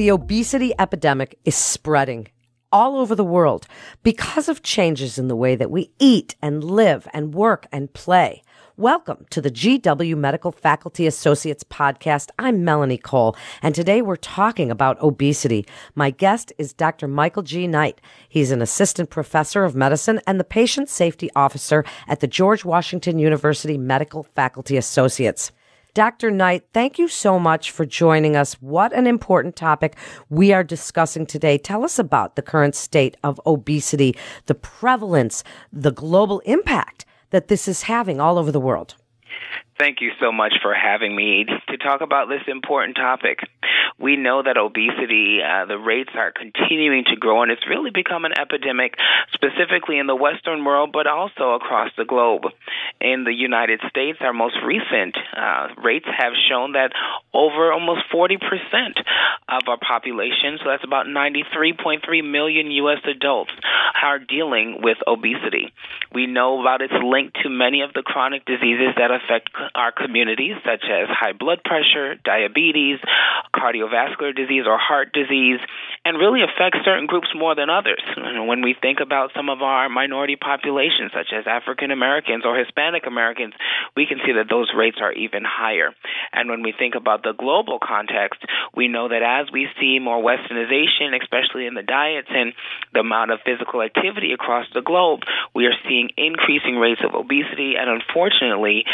The obesity epidemic is spreading all over the world because of changes in the way that we eat and live and work and play. Welcome to the GW Medical Faculty Associates podcast. I'm Melanie Cole, and today we're talking about obesity. My guest is Dr. Michael G. Knight. He's an assistant professor of medicine and the patient safety officer at the George Washington University Medical Faculty Associates. Dr. Knight, thank you so much for joining us. What an important topic we are discussing today. Tell us about the current state of obesity, the prevalence, the global impact that this is having all over the world. Thank you so much for having me to talk about this important topic. We know that obesity, uh, the rates are continuing to grow, and it's really become an epidemic, specifically in the Western world, but also across the globe. In the United States, our most recent uh, rates have shown that over almost 40% of our population, so that's about 93.3 million U.S. adults, are dealing with obesity. We know about its link to many of the chronic diseases that affect our communities, such as high blood pressure, diabetes, cardiovascular disease, or heart disease, and really affects certain groups more than others. when we think about some of our minority populations, such as African Americans or Hispanic Americans, we can see that those rates are even higher. And when we think about the global context, we know that as we see more westernization, especially in the diets and the amount of physical activity across the globe, we are seeing increasing rates of obesity and unfortunately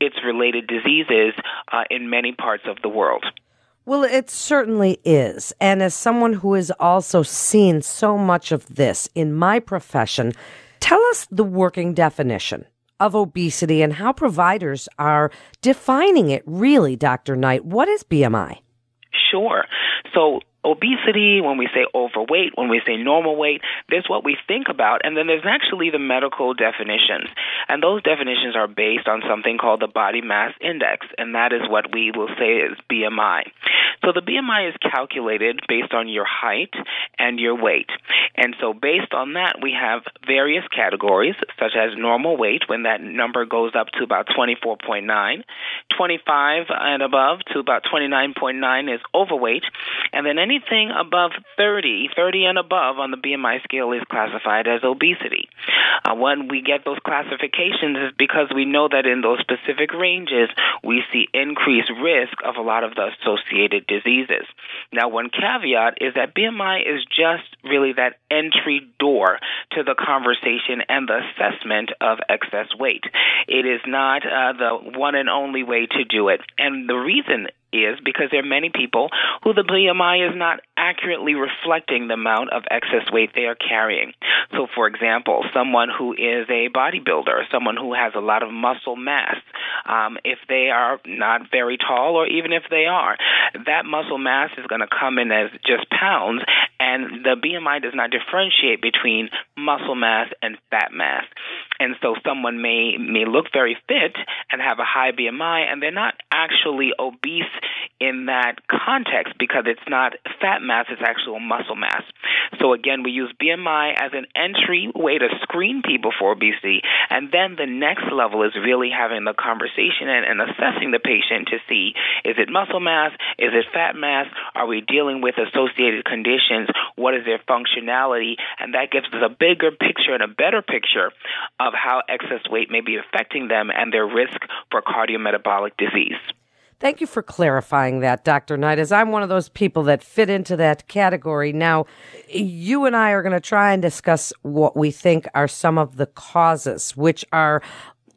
its related diseases uh, in many parts of the world. Well, it certainly is. And as someone who has also seen so much of this in my profession, tell us the working definition of obesity and how providers are defining it really, Dr. Knight. What is BMI? Sure. So, obesity, when we say overweight, when we say normal weight, there's what we think about, and then there's actually the medical definitions. And those definitions are based on something called the body mass index, and that is what we will say is BMI. So the BMI is calculated based on your height and your weight. And so based on that, we have various categories, such as normal weight, when that number goes up to about 24.9, 25 and above to about 29.9 is overweight, and then anything above 30, 30 and above on the BMI scale is classified as obesity. Uh, when we get those classifications is because we know that in those specific ranges we see increased risk of a lot of the associated diseases. Now, one caveat is that BMI is just really that entry door to the conversation and the assessment of excess weight. It is not uh, the one and only way to do it. And the reason is because there are many people who the BMI is not accurately reflecting the amount of excess weight they are carrying. So, for example, someone who is a bodybuilder, someone who has a lot of muscle mass, um, if they are not very tall, or even if they are, that muscle mass is going to come in as just pounds, and the BMI does not differentiate between muscle mass and fat mass. And so someone may may look very fit and have a high BMI and they're not actually obese in that context because it's not fat mass, it's actual muscle mass. So again, we use BMI as an entry way to screen people for obesity. And then the next level is really having the conversation and, and assessing the patient to see is it muscle mass? Is it fat mass? Are we dealing with associated conditions? What is their functionality? And that gives us a bigger picture and a better picture of how excess weight may be affecting them and their risk for cardiometabolic disease. Thank you for clarifying that, Dr. Knight, as I'm one of those people that fit into that category. Now, you and I are going to try and discuss what we think are some of the causes, which are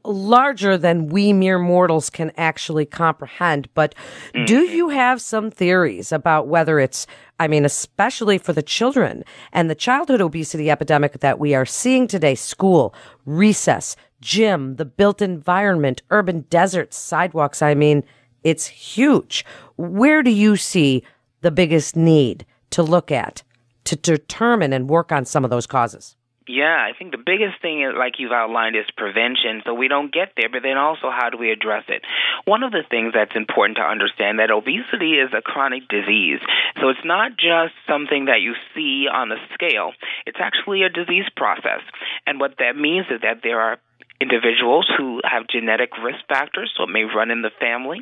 larger than we mere mortals can actually comprehend. But mm-hmm. do you have some theories about whether it's, I mean, especially for the children and the childhood obesity epidemic that we are seeing today, school, recess, gym, the built environment, urban deserts, sidewalks, I mean, it's huge. Where do you see the biggest need to look at to determine and work on some of those causes? Yeah, I think the biggest thing, like you've outlined, is prevention. So we don't get there, but then also how do we address it? One of the things that's important to understand that obesity is a chronic disease. So it's not just something that you see on the scale. It's actually a disease process. And what that means is that there are individuals who have genetic risk factors, so it may run in the family.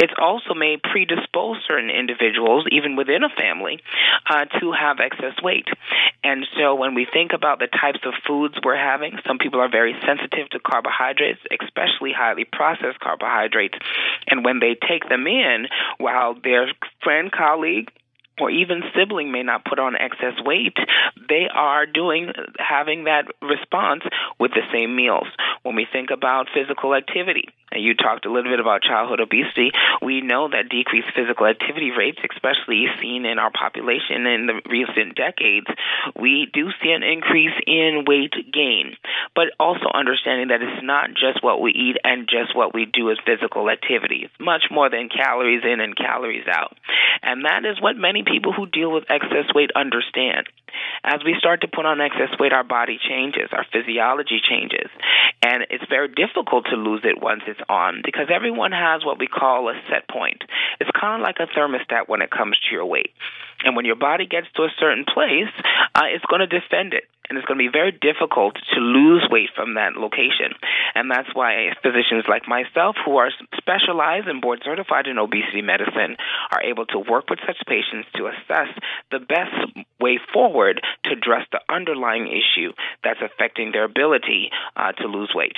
It also may predispose certain individuals, even within a family, uh, to have excess weight. And so when we think about the types of foods we're having, some people are very sensitive to carbohydrates, especially highly processed carbohydrates. And when they take them in, while their friend, colleague, or even sibling may not put on excess weight, they are doing having that response with the same meals. When we think about physical activity, you talked a little bit about childhood obesity, we know that decreased physical activity rates, especially seen in our population in the recent decades, we do see an increase in weight gain. But also understanding that it's not just what we eat and just what we do as physical activity. It's much more than calories in and calories out. And that is what many people who deal with excess weight understand. As we start to put on excess weight, our body changes, our physiology changes, and it's very difficult to lose it once it's on because everyone has what we call a set point. It's kind of like a thermostat when it comes to your weight. And when your body gets to a certain place, uh, it's going to defend it and it's going to be very difficult to lose weight from that location. And that's why physicians like myself, who are specialized and board certified in obesity medicine, are able to work with such patients to assess the best way forward to address the underlying issue that's affecting their ability uh, to lose weight.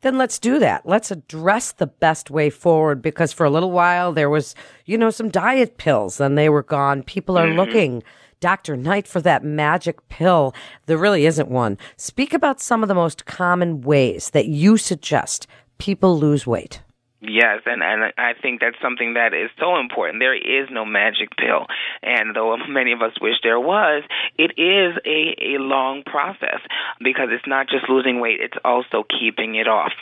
Then let's do that. Let's address the best way forward because for a little while there was, you know, some diet pills and they were gone. People are mm-hmm. looking Dr. Knight for that magic pill. There really isn't one. Speak about some of the most common ways that you suggest people lose weight. Yes, and, and I think that's something that is so important. There is no magic pill. And though many of us wish there was, it is a, a long process because it's not just losing weight, it's also keeping it off.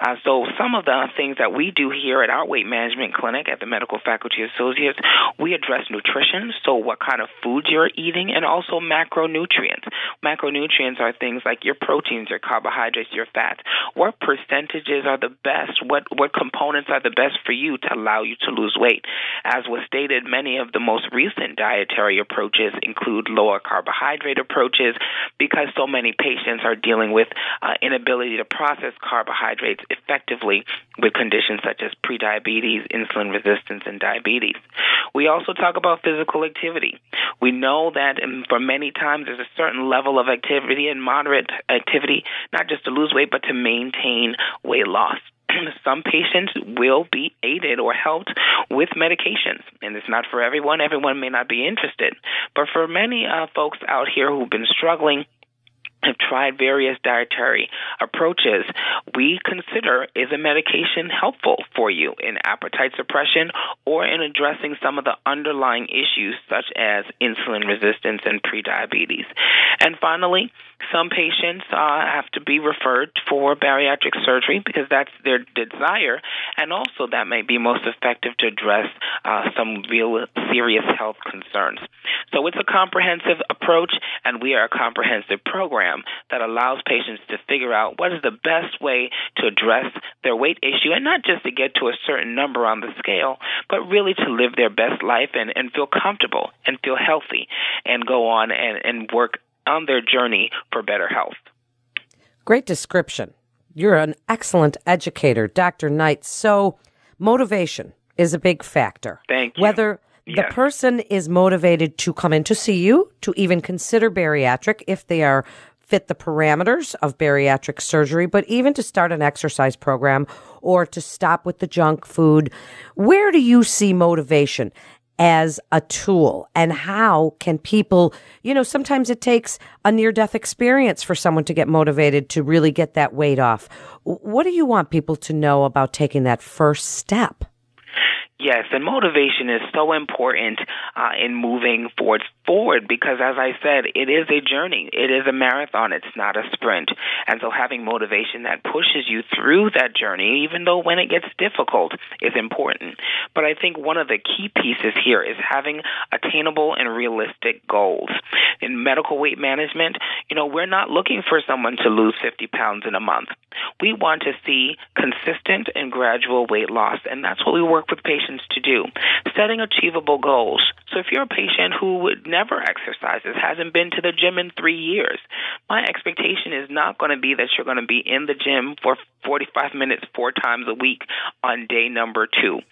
Uh, so some of the things that we do here at our weight management clinic at the Medical Faculty Associates, we address nutrition, so what kind of foods you're eating, and also macronutrients. Macronutrients are things like your proteins, your carbohydrates, your fats. What percentages are the best? What what components components are the best for you to allow you to lose weight. As was stated, many of the most recent dietary approaches include lower carbohydrate approaches because so many patients are dealing with uh, inability to process carbohydrates effectively with conditions such as prediabetes, insulin resistance, and diabetes. We also talk about physical activity. We know that for many times there's a certain level of activity and moderate activity, not just to lose weight, but to maintain weight loss. some patients will be aided or helped with medications, and it's not for everyone. Everyone may not be interested, but for many uh, folks out here who've been struggling have tried various dietary approaches, we consider is a medication helpful for you in appetite suppression or in addressing some of the underlying issues such as insulin resistance and prediabetes. And finally, some patients uh, have to be referred for bariatric surgery because that's their desire, and also that may be most effective to address uh, some real serious health concerns. So it's a comprehensive approach, and we are a comprehensive program that allows patients to figure out what is the best way to address their weight issue, and not just to get to a certain number on the scale, but really to live their best life and, and feel comfortable and feel healthy and go on and, and work on their journey for better health. Great description. You're an excellent educator, Dr. Knight. So, motivation is a big factor. Thank you. Whether the person is motivated to come in to see you, to even consider bariatric if they are fit the parameters of bariatric surgery, but even to start an exercise program or to stop with the junk food. Where do you see motivation? as a tool and how can people, you know, sometimes it takes a near death experience for someone to get motivated to really get that weight off. What do you want people to know about taking that first step? Yes, and motivation is so important uh, in moving forward. Forward because, as I said, it is a journey. It is a marathon. It's not a sprint. And so, having motivation that pushes you through that journey, even though when it gets difficult, is important. But I think one of the key pieces here is having attainable and realistic goals. In medical weight management, you know, we're not looking for someone to lose 50 pounds in a month. We want to see consistent and gradual weight loss, and that's what we work with patients to do. Setting achievable goals. So if you're a patient who would never exercises, hasn't been to the gym in three years, my expectation is not going to be that you're going to be in the gym for 45 minutes four times a week on day number two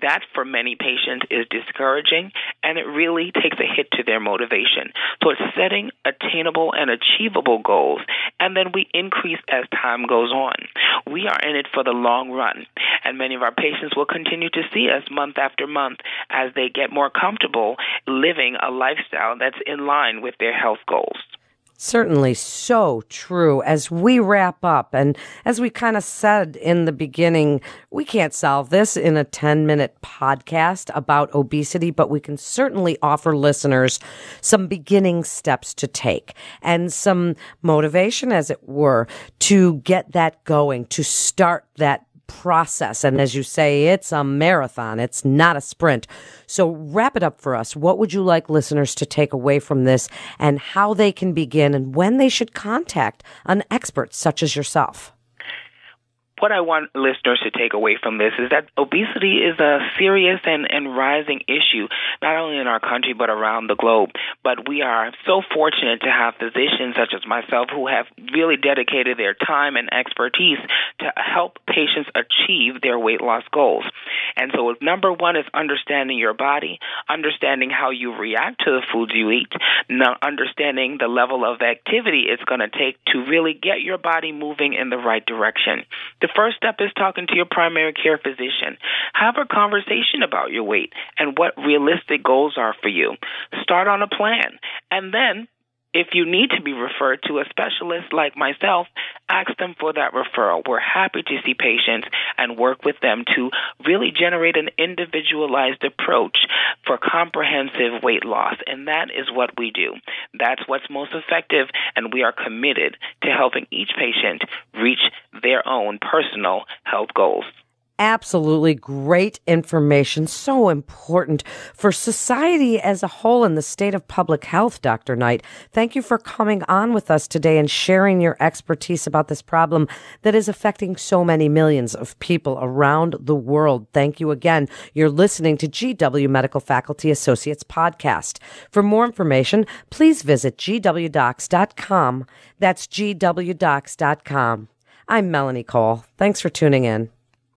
that for many patients is discouraging and it really takes a hit to their motivation. So it's setting attainable and achievable goals and then we increase as time goes on. We are in it for the long run and many of our patients will continue to see us month after month as they get more comfortable living a lifestyle that's in line with their health goals. Certainly so true. As we wrap up, and as we kind of said in the beginning, we can't solve this in a 10 minute podcast about obesity, but we can certainly offer listeners some beginning steps to take and some motivation, as it were, to get that going, to start that process. And as you say, it's a marathon. It's not a sprint. So wrap it up for us. What would you like listeners to take away from this and how they can begin and when they should contact an expert such as yourself? What I want listeners to take away from this is that obesity is a serious and, and rising issue, not only in our country but around the globe. But we are so fortunate to have physicians such as myself who have really dedicated their time and expertise to help patients achieve their weight loss goals. And so, number one is understanding your body, understanding how you react to the foods you eat, understanding the level of activity it's going to take to really get your body moving in the right direction. The first step is talking to your primary care physician. Have a conversation about your weight and what realistic goals are for you. Start on a plan. And then if you need to be referred to a specialist like myself, ask them for that referral. We're happy to see patients and work with them to really generate an individualized approach for comprehensive weight loss. And that is what we do. That's what's most effective, and we are committed to helping each patient reach their own personal health goals absolutely great information. So important for society as a whole and the state of public health, Dr. Knight. Thank you for coming on with us today and sharing your expertise about this problem that is affecting so many millions of people around the world. Thank you again. You're listening to GW Medical Faculty Associates podcast. For more information, please visit gwdocs.com. That's gwdocs.com. I'm Melanie Cole. Thanks for tuning in.